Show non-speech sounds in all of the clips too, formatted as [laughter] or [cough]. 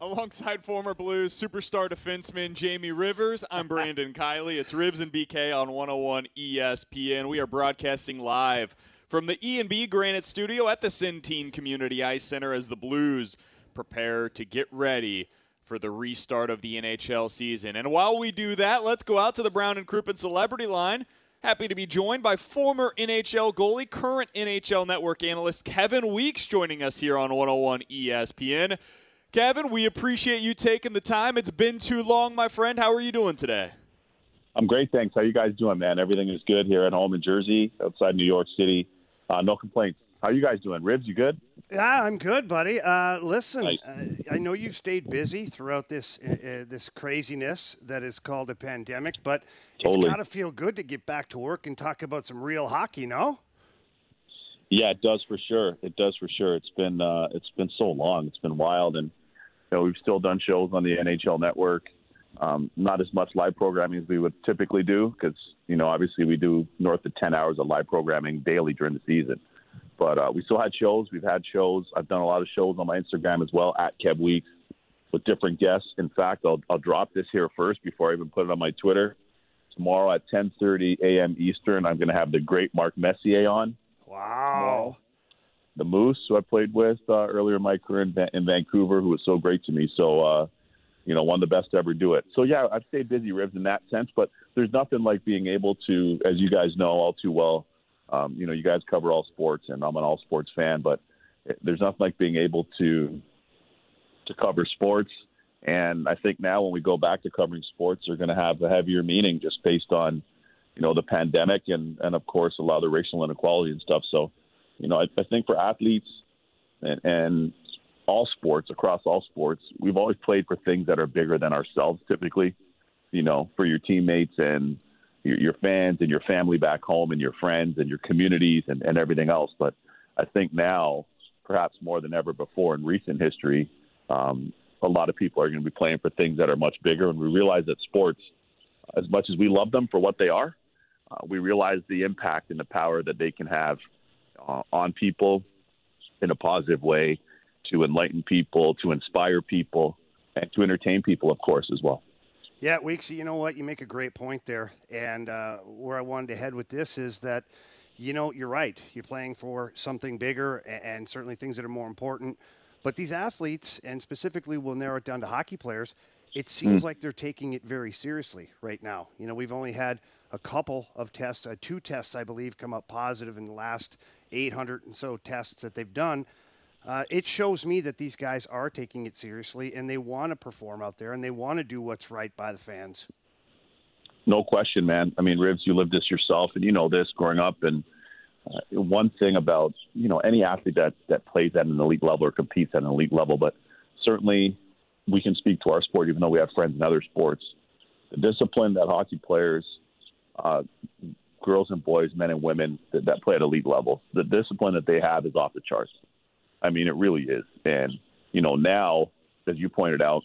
Alongside former Blues superstar defenseman Jamie Rivers, I'm [laughs] Brandon Kiley. It's Ribs and BK on 101 ESPN. We are broadcasting live from the E&B Granite Studio at the Centene Community Ice Center as the Blues prepare to get ready for the restart of the NHL season. And while we do that, let's go out to the Brown and Crouppen Celebrity Line. Happy to be joined by former NHL goalie, current NHL Network analyst Kevin Weekes joining us here on 101 ESPN. Kevin, we appreciate you taking the time. It's been too long, my friend. How are you doing today? I'm great, thanks. How you guys doing, man? Everything is good here at home in Jersey, outside New York City. Uh, no complaints. How you guys doing? Ribs, you good? Yeah, I'm good, buddy. Uh, listen, Nice. uh, I know you've stayed busy throughout this uh, uh, this craziness that is called a pandemic, but Totally. it's got to feel good to get back to work and talk about some real hockey. No? Yeah, it does for sure. It does for sure. It's been uh, it's been so long. It's been wild, and you know we've still done shows on the NHL Network. Um, not as much live programming as we would typically do because you know obviously we do north of ten hours of live programming daily during the season. But uh, we still had shows. We've had shows. I've done a lot of shows on my Instagram as well at Kev Weekes with different guests. In fact, I'll, I'll drop this here first before I even put it on my Twitter. Tomorrow at 10:30 a.m. Eastern, I'm going to have the great Mark Messier on Wow. The Moose, who I played with uh, earlier in my career in, Va- in Vancouver, who was so great to me. So, uh, you know, one of the best to ever do it. So, yeah, I've stayed busy, Ribs, in that sense. But there's nothing like being able to, as you guys know all too well, um, you know, you guys cover all sports, and I'm an all sports fan, but there's nothing like being able to to cover sports. And I think now when we go back to covering sports, they're going to have a heavier meaning just based on, you know, the pandemic and, and of course, a lot of the racial inequality and stuff. So, you know, I, I think for athletes and, and all sports, across all sports, we've always played for things that are bigger than ourselves typically, you know, for your teammates and your, your fans and your family back home and your friends and your communities and, and everything else. But I think now, perhaps more than ever before in recent history, um, a lot of people are going to be playing for things that are much bigger. And we realize that sports, as much as we love them for what they are, uh, we realize the impact and the power that they can have uh, on people in a positive way to enlighten people, to inspire people, and to entertain people, of course, as well. Yeah, Weekes, you know what? You make a great point there. And uh, where I wanted to head with this is that, you know, you're right. You're playing for something bigger and certainly things that are more important. But these athletes, and specifically we'll narrow it down to hockey players, it seems like they're taking it very seriously right now. You know, we've only had a couple of tests, uh, two tests, I believe, come up positive in the last 800 and so tests that they've done. Uh, it shows me that these guys are taking it seriously and they want to perform out there and they want to do what's right by the fans. No question, man. I mean, Rivs, you lived this yourself, and you know this growing up. And uh, one thing about you know any athlete that that plays at an elite level or competes at an elite level, but certainly we can speak to our sport, even though we have friends in other sports. The discipline that hockey players, uh, girls and boys, men and women that, that play at elite level, the discipline that they have is off the charts. I mean, it really is. And you know now, as you pointed out,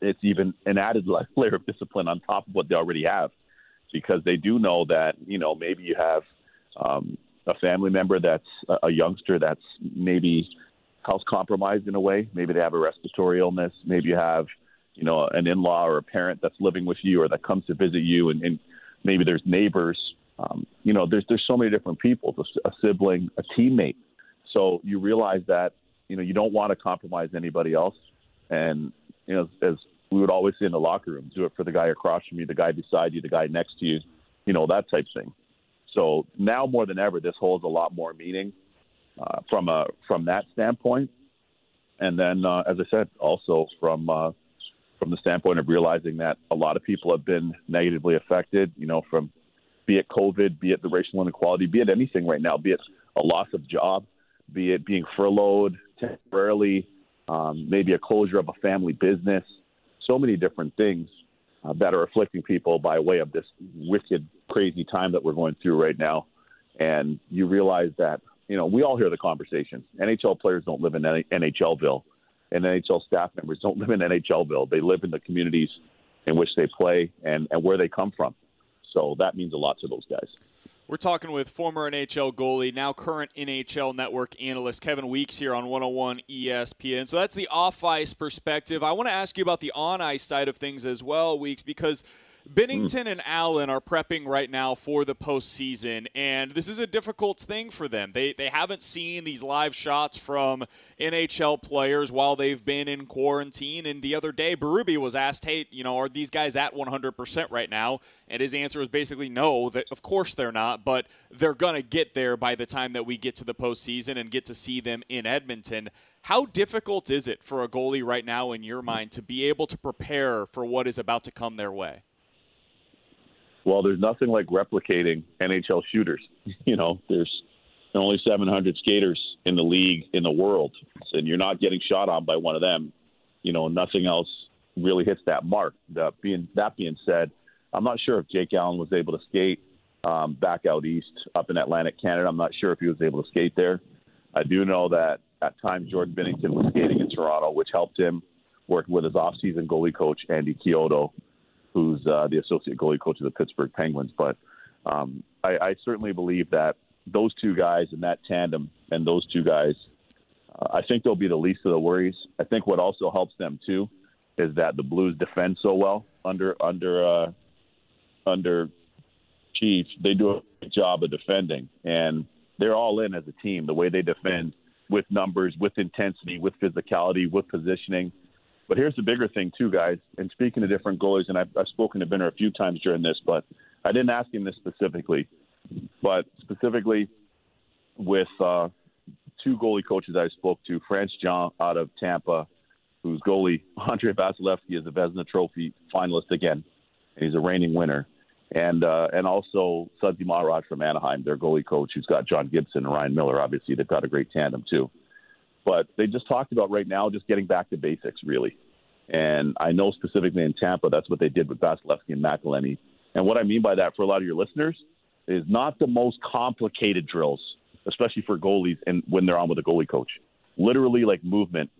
it's even an added [laughs] layer of discipline on top of what they already have because they do know that you know maybe you have um, a family member that's a, a youngster that's maybe health compromised in a way maybe they have a respiratory illness maybe you have you know an in-law or a parent that's living with you or that comes to visit you and, and maybe there's neighbors um, you know there's there's so many different people a sibling a teammate so you realize that you know you don't want to compromise anybody else and you know, as we would always say in the locker room, do it for the guy across from you, the guy beside you, the guy next to you, you know, that type thing. So now more than ever, this holds a lot more meaning uh, from a from that standpoint. And then, uh, as I said, also from uh, from the standpoint of realizing that a lot of people have been negatively affected, you know, from be it COVID, be it the racial inequality, be it anything right now, be it a loss of job, be it being furloughed temporarily, um, maybe a closure of a family business, so many different things uh, that are afflicting people by way of this wicked, crazy time that we're going through right now. And you realize that, you know, we all hear the conversation. NHL players don't live in NHLville, and NHL staff members don't [laughs] live in NHLville. They live in the communities in which they play and, and where they come from. So that means a lot to those guys. We're talking with former NHL goalie, now current NHL network analyst Kevin Weekes here on 101 ESPN. So that's the off ice perspective. I want to ask you about the on ice side of things as well, Weekes, because Mm. Binnington and Allen are prepping right now for the postseason, and this is a difficult thing for them. They they haven't seen these live shots from NHL players while they've been in quarantine. And the other day, Berube was asked, "Hey, you know, are these guys at 100% right now?" And his answer was basically no. That of course they're not, but they're gonna get there by the time that we get to the postseason and get to see them in Edmonton. How difficult is it for a goalie right now, in your mind, to be able to prepare for what is about to come their way? Well, there's nothing like replicating NHL shooters. [laughs] You know, there's only 700 skaters in the league in the world, and you're not getting shot on by one of them. You know, nothing else really hits that mark. That being that being said, I'm not sure if Jake Allen was able to skate um, back out east up in Atlantic Canada. I'm not sure if he was able to skate there. I do know that at times Jordan Binnington was skating in Toronto, which helped him work with his off-season goalie coach Andy Chiodo who's uh, the associate goalie coach of the Pittsburgh Penguins. But um, I, I certainly believe that those two guys and that tandem and those two guys, uh, I think they'll be the least of the worries. I think what also helps them too is that the Blues defend so well under under uh, under Chief. They do a good job of defending, and they're all in as a team. The way they defend with numbers, with intensity, with physicality, with positioning. But here's the bigger thing, too, guys. And speaking to different goalies, and I've, I've spoken to Binner a few times during this, but I didn't ask him this specifically. But specifically with uh, two goalie coaches I spoke to, Frantz Jean out of Tampa, whose goalie [laughs] Andrei Vasilevskiy is a Vezina Trophy finalist again, and he's a reigning winner, and uh, and also Sudsy Maharaj from Anaheim, their goalie coach, who's got John Gibson and Ryan Miller. Obviously, they've got a great tandem too. But they just talked about right now just getting back to basics, really. And I know specifically in Tampa, that's what they did with Vasilevskiy and McElhinney. And what I mean by that for a lot of your listeners is not the most complicated drills, especially for goalies and when they're on with a goalie coach. Literally like movement,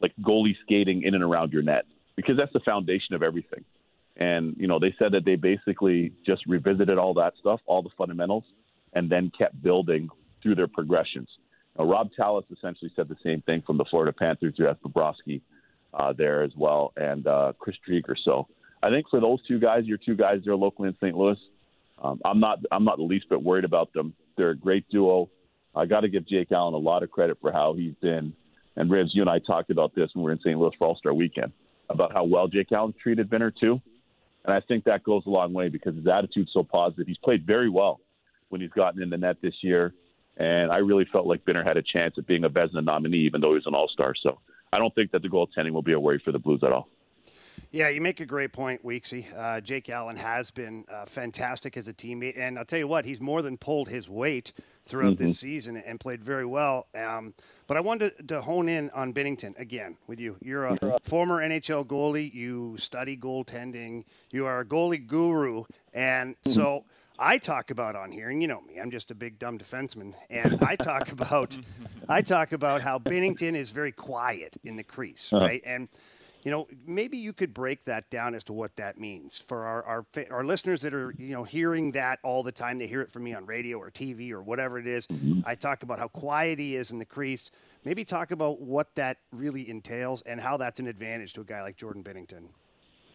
like goalie skating in and around your net, because that's the foundation of everything. And, you know, they said that they basically just revisited all that stuff, all the fundamentals, and then kept building through their progressions. Uh, Robb Tallas essentially said the same thing from the Florida Panthers. You have Bobrovsky uh, there as well, and uh, Chris Driedger. So I think for those two guys, your two guys there locally in St. Louis, um, I'm not I'm not the least bit worried about them. They're a great duo. I got to give Jake Allen a lot of credit for how he's been. And Ribs, you and I talked about this when we were in St. Louis for All Star Weekend about how well Jake Allen treated Binner too. And I think that goes a long way because his attitude's so positive. He's played very well when he's gotten in the net this year. And I really felt like Binner had a chance at being a Vezina nominee, even though he was an All Star. So I don't think that the goaltending will be a worry for the Blues at all. Yeah, you make a great point, Weeksy. Uh, Jake Allen has been uh, fantastic as a teammate, and I'll tell you what, he's more than pulled his weight throughout mm-hmm. this season and played very well. Um, but I wanted to hone in on Binnington again with you. You're a mm-hmm. former NHL goalie. You study goaltending. You are a goalie guru, and mm-hmm. so I talk about on here, and you know me, I'm just a big dumb defenseman, and I talk about I talk about how Binnington is very quiet in the crease, uh-huh. right? And you know, maybe you could break that down as to what that means for our, our our listeners that are you know hearing that all the time. They hear it from me on radio or TV or whatever it is. Mm-hmm. I talk about how quiet he is in the crease. Maybe talk about what that really entails and how that's an advantage to a guy like Jordan Binnington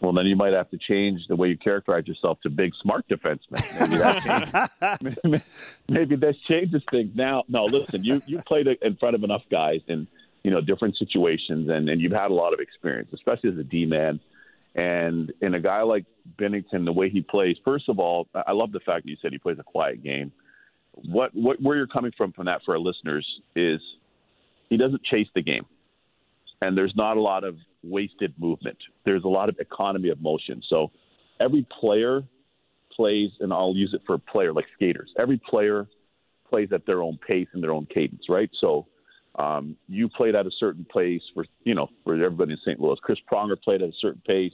well, then you might have to change the way you characterize yourself to big, smart defenseman. Maybe, changes, [laughs] [laughs] maybe this changes things. Now, no, listen, you you played in front of enough guys in you know different situations, and and you've had a lot of experience, especially as a D man. And in a guy like Binnington, the way he plays, first of all, I love the fact that you said he plays a quiet game. What what where you're coming from from that for our listeners is he doesn't chase the game, and there's not a lot of wasted movement. There's a lot of economy of motion. So every player plays, and I'll use it for a player like skaters. Every player plays at their own pace and their own cadence, right? So um, you played at a certain pace for you know for everybody in St. Louis. Chris Pronger played at a certain pace.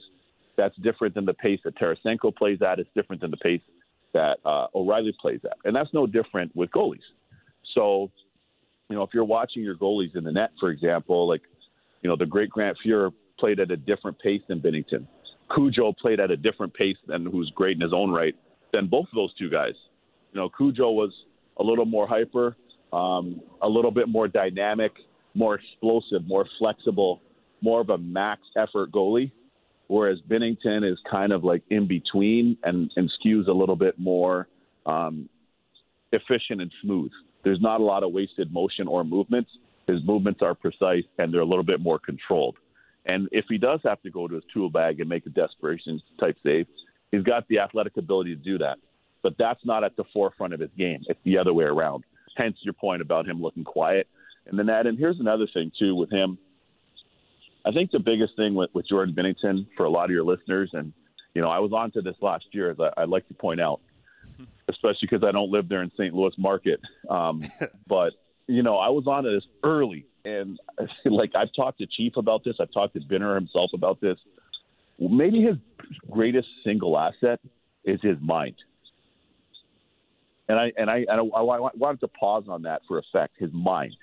That's different than the pace that Tarasenko plays at. It's different than the pace that uh, O'Reilly plays at, and that's no different with goalies. So, you know, if you're watching your goalies in the net, for example, like you know, the great Grant Fuhr played at a different pace than Binnington. Cujo played at a different pace than who's great in his own right than both of those two guys. You know, Cujo was a little more hyper, um, a little bit more dynamic, more explosive, more flexible, more of a max effort goalie. Whereas Binnington is kind of like in between and, and skews a little bit more um, efficient and smooth. There's not a lot of wasted motion or movements. His movements are precise and they're a little bit more controlled. And if he does have to go to his tool bag and make a desperation type save, he's got the athletic ability to do that. But that's not at the forefront of his game. It's the other way around. Hence your point about him looking quiet. And then that, and here's another thing too with him. I think the biggest thing with, with Jordan Binnington for a lot of your listeners, and you know, I was on to this last year, as I, I'd like to point out, [laughs] especially because I don't live there in St. Louis market. Um, [laughs] but you know, I was on this early, and [laughs] like I've talked to Chief about this, I've talked to Binner himself about this. Maybe his greatest single asset is his mind. And I and I, and I, I wanted to pause on that for effect. His mind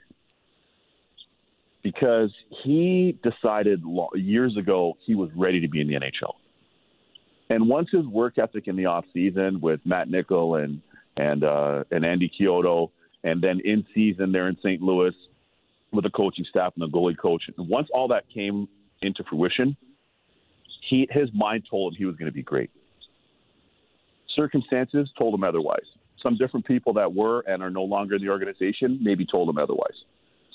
because he decided years ago he was ready to be in the NHL. And once his work ethic in the off season with Matt Nichol and and uh, and Andy Chiodo, and then in season there in St. Louis with the coaching staff and the goalie coach, and once all that came into fruition, he his mind told him he was going to be great. Circumstances told him otherwise. Some different people that were and are no longer in the organization maybe told him otherwise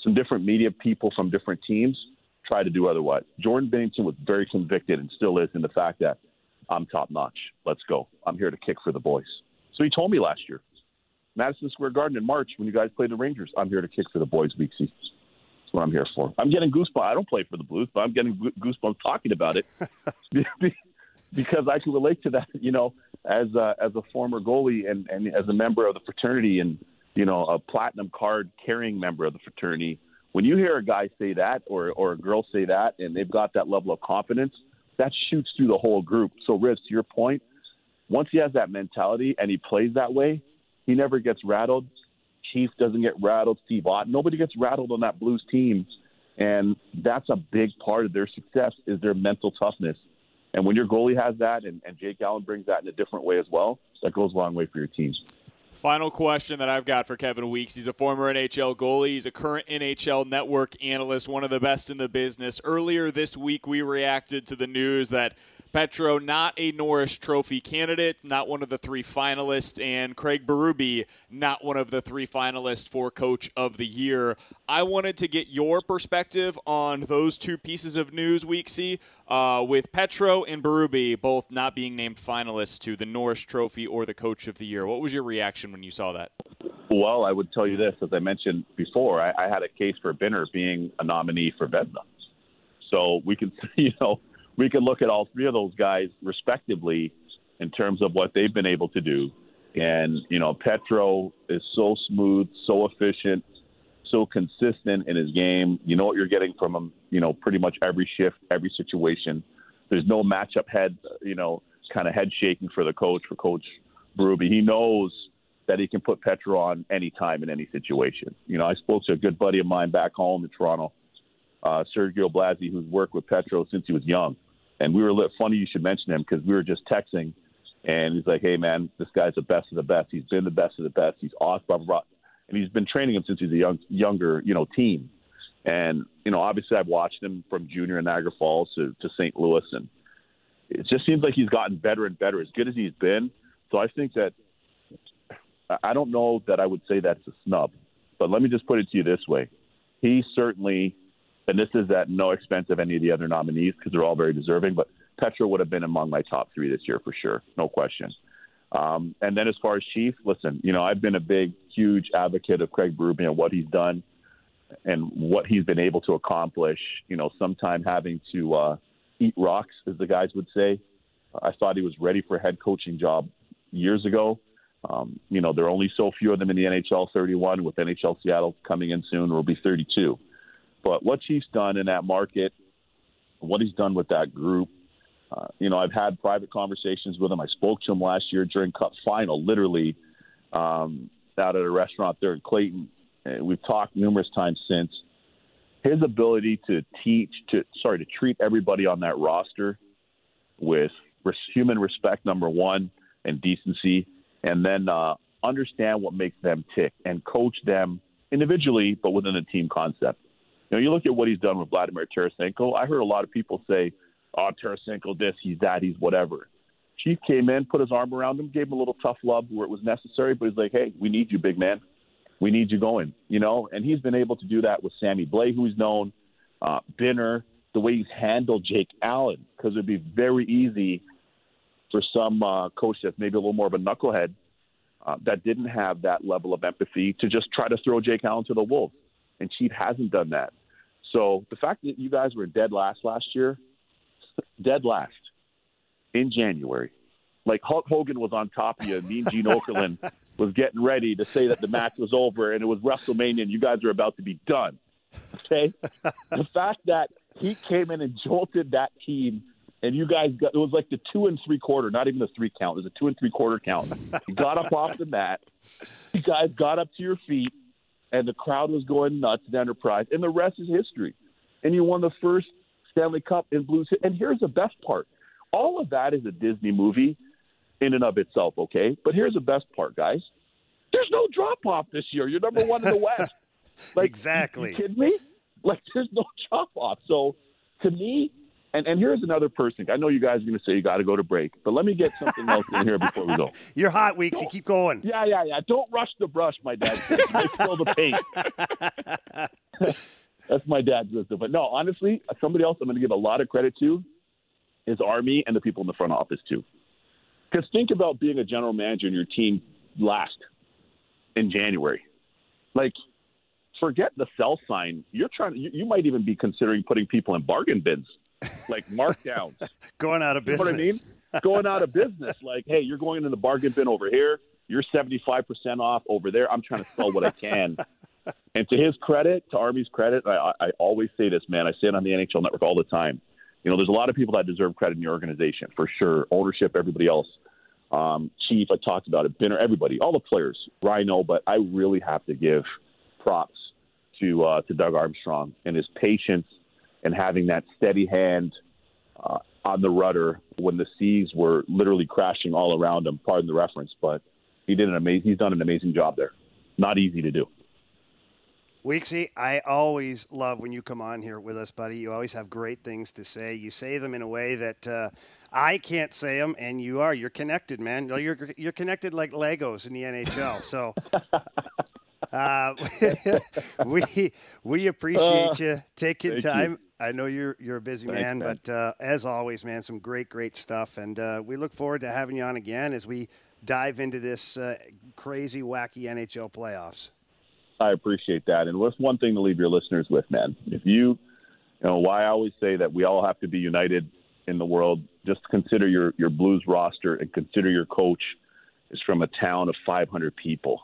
some different media people from different teams tried to do otherwise. Jordan Binnington was very convicted and still is in the fact that I'm top notch. Let's go. I'm here to kick for the boys. So he told me last year, Madison Square Garden in March when you guys play the Rangers, I'm here to kick for the boys, Weeksy. That's what I'm here for. I'm getting goosebumps. I don't play for the Blues, but I'm getting goosebumps talking about it [laughs] because I can relate to that. You know, as a, as a former goalie and, and as a member of the fraternity and you know, a platinum card carrying member of the fraternity. When you hear a guy say that or, or a girl say that and they've got that level of confidence, that shoots through the whole group. So, Rivs, to your point, once he has that mentality and he plays that way, he never gets rattled. Chief doesn't get rattled. Steve Ott, nobody gets rattled on that Blues team, and that's a big part of their success is their mental toughness. And when your goalie has that, and, and Jake Allen brings that in a different way as well, that goes a long way for your team. Final question that I've got for Kevin Weekes. He's a former NHL goalie. He's a current NHL network analyst, one of the best in the business. Earlier this week, we reacted to the news that Petro, not a Norris Trophy candidate, not one of the three finalists, and Craig Berube, not one of the three finalists for Coach of the Year. I wanted to get your perspective on those two pieces of news, Weeksy, uh, with Petro and Berube both not being named finalists to the Norris Trophy or the Coach of the Year. What was your reaction when you saw that? Well, I would tell you this, as I mentioned before, I, I had a case for Binner being a nominee for Vezina. So we can, [laughs] you know, we can look at all three of those guys respectively in terms of what they've been able to do. And, you know, Petro is so smooth, so efficient, so consistent in his game. You know what you're getting from him, you know, pretty much every shift, every situation. There's no matchup head, you know, kind of head shaking for the coach, for Coach Berube. He knows that he can put Petro on any time in any situation. You know, I spoke to a good buddy of mine back home in Toronto, uh, Sergio Blasi, who's worked with Petro since he was young. And we were funny you should mention him because we were just texting, and he's like, "Hey man, this guy's the best of the best. He's been the best of the best. He's awesome." Blah blah blah. And he's been training him since he's a young younger you know teen. And you know, obviously, I've watched him from junior in Niagara Falls to, to St. Louis, and it just seems like he's gotten better and better. As good as he's been, so I think that I don't know that I would say that's a snub, but let me just put it to you this way: he certainly and this is at no expense of any of the other nominees because they're all very deserving. But Petro would have been among my top three this year for sure, no question. Um, and then as far as Chief, listen, you know, I've been a big, huge advocate of Craig Berube and what he's done and what he's been able to accomplish. You know, sometime having to uh, eat rocks, as the guys would say. I thought he was ready for a head coaching job years ago. Um, you know, there are only so few of them in the NHL 31, with NHL Seattle coming in soon, will be 32. But what Chief's done in that market, what he's done with that group, uh, you know, I've had private conversations with him. I spoke to him last year during Cup final, literally um, out at a restaurant there in Clayton. And we've talked numerous times since. His ability to teach, to sorry, to treat everybody on that roster with res- human respect, number one, and decency, and then uh, understand what makes them tick, and coach them individually, but within a team concept. You know, you look at what he's done with Vladimir Tarasenko. I heard a lot of people say, "Oh, Tarasenko, this, he's that, he's whatever." Chief came in, put his arm around him, gave him a little tough love where it was necessary, but he's like, "Hey, we need you, big man. We need you going." You know, and he's been able to do that with Sammy Blais, who he's known, uh, Binner, the way he's handled Jake Allen, because it'd be very easy for some uh, coach that's maybe a little more of a knucklehead uh, that didn't have that level of empathy to just try to throw Jake Allen to the wolves. And Chief hasn't done that. So the fact that you guys were dead last last year, dead last in January, like Hulk Hogan was on top of you, and Mean Gene Okerlund [laughs] was getting ready to say that the match was over and it was WrestleMania and you guys are about to be done. Okay, the fact that he came in and jolted that team and you guys got it was like the two and three quarter, not even the three count. It was a two and three quarter count. You got up off the mat. You guys got up to your feet, and the crowd was going nuts at Enterprise, and the rest is history. And you won the first Stanley Cup in Blues. And here's the best part: all of that is a Disney movie in and of itself. Okay, but here's the best part, guys. There's no drop off this year. You're number one in the West. [laughs] Like exactly. You, you kidding me? Like there's no [laughs] drop off. So to me, and, and here's another person. I know you guys are going to say you got to go to break, but let me get something else in here before we go. [laughs] You're hot, Weekes. You keep going. Yeah, yeah, yeah. Don't rush the brush, my dad. [laughs] Says. Feel the paint. [laughs] That's my dad's wisdom. But no, honestly, somebody else I'm going to give a lot of credit to is Army and the people in the front office too. Because think about being a general manager in your team last in January. Like, forget the sell sign. You're trying. You, you might even be considering putting people in bargain bins like markdowns. [laughs] going out of business. You know what I mean? going out of business. Like, hey, you're going in the bargain bin over here. You're 75% off over there. I'm trying to sell what I can. [laughs] and to his credit, to Army's credit, I, I always say this, man. I say it on the NHL Network all the time. You know, there's a lot of people that deserve credit in the organization for sure. Ownership, everybody else. Um, Chief, I talked about it. Binner, everybody, all the players. Rhino, but I really have to give props to uh, to Doug Armstrong and his patience and having that steady hand uh, on the rudder when the seas were literally crashing all around him. Pardon the reference, but he did an amazing. He's done an amazing job there. Not easy to do. Weeksy, I always love when you come on here with us, buddy. You always have great things to say. You say them in a way that uh, I can't say them, and you are. You're connected, man. You're you're connected like Legos in the NHL. So [laughs] uh, [laughs] we we appreciate uh, you taking time. You. I know you're you're a busy Thanks, man, man, but uh, as always, man, some great great stuff, and uh, we look forward to having you on again as we dive into this uh, crazy wacky NHL playoffs. I appreciate that, and what's one thing to leave your listeners with, man? If you, you know, why I always say that we all have to be united in the world. Just consider your your Blues roster and consider your coach is from a town of 500 people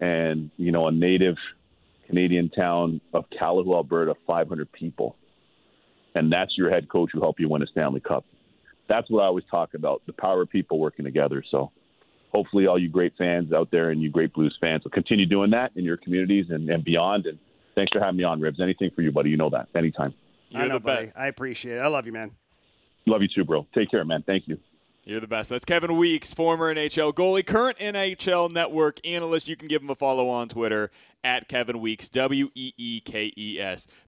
and you know a native Canadian town of Calahoo, Alberta, 500 people, and that's your head coach who helped you win a Stanley Cup. That's what I always talk about: the power of people working together. So, hopefully, all you great fans out there and you great Blues fans will continue doing that in your communities and, and beyond. And thanks for having me on, Ribs. Anything for you, buddy. You know that. Anytime. You're I know, buddy. I appreciate it. I love you, man. Love you too, bro. Take care, man. Thank you. You're the best. That's Kevin Weekes, former NHL goalie, current NHL network analyst. You can give him a follow on Twitter at Kevin Weekes, W E E K E S.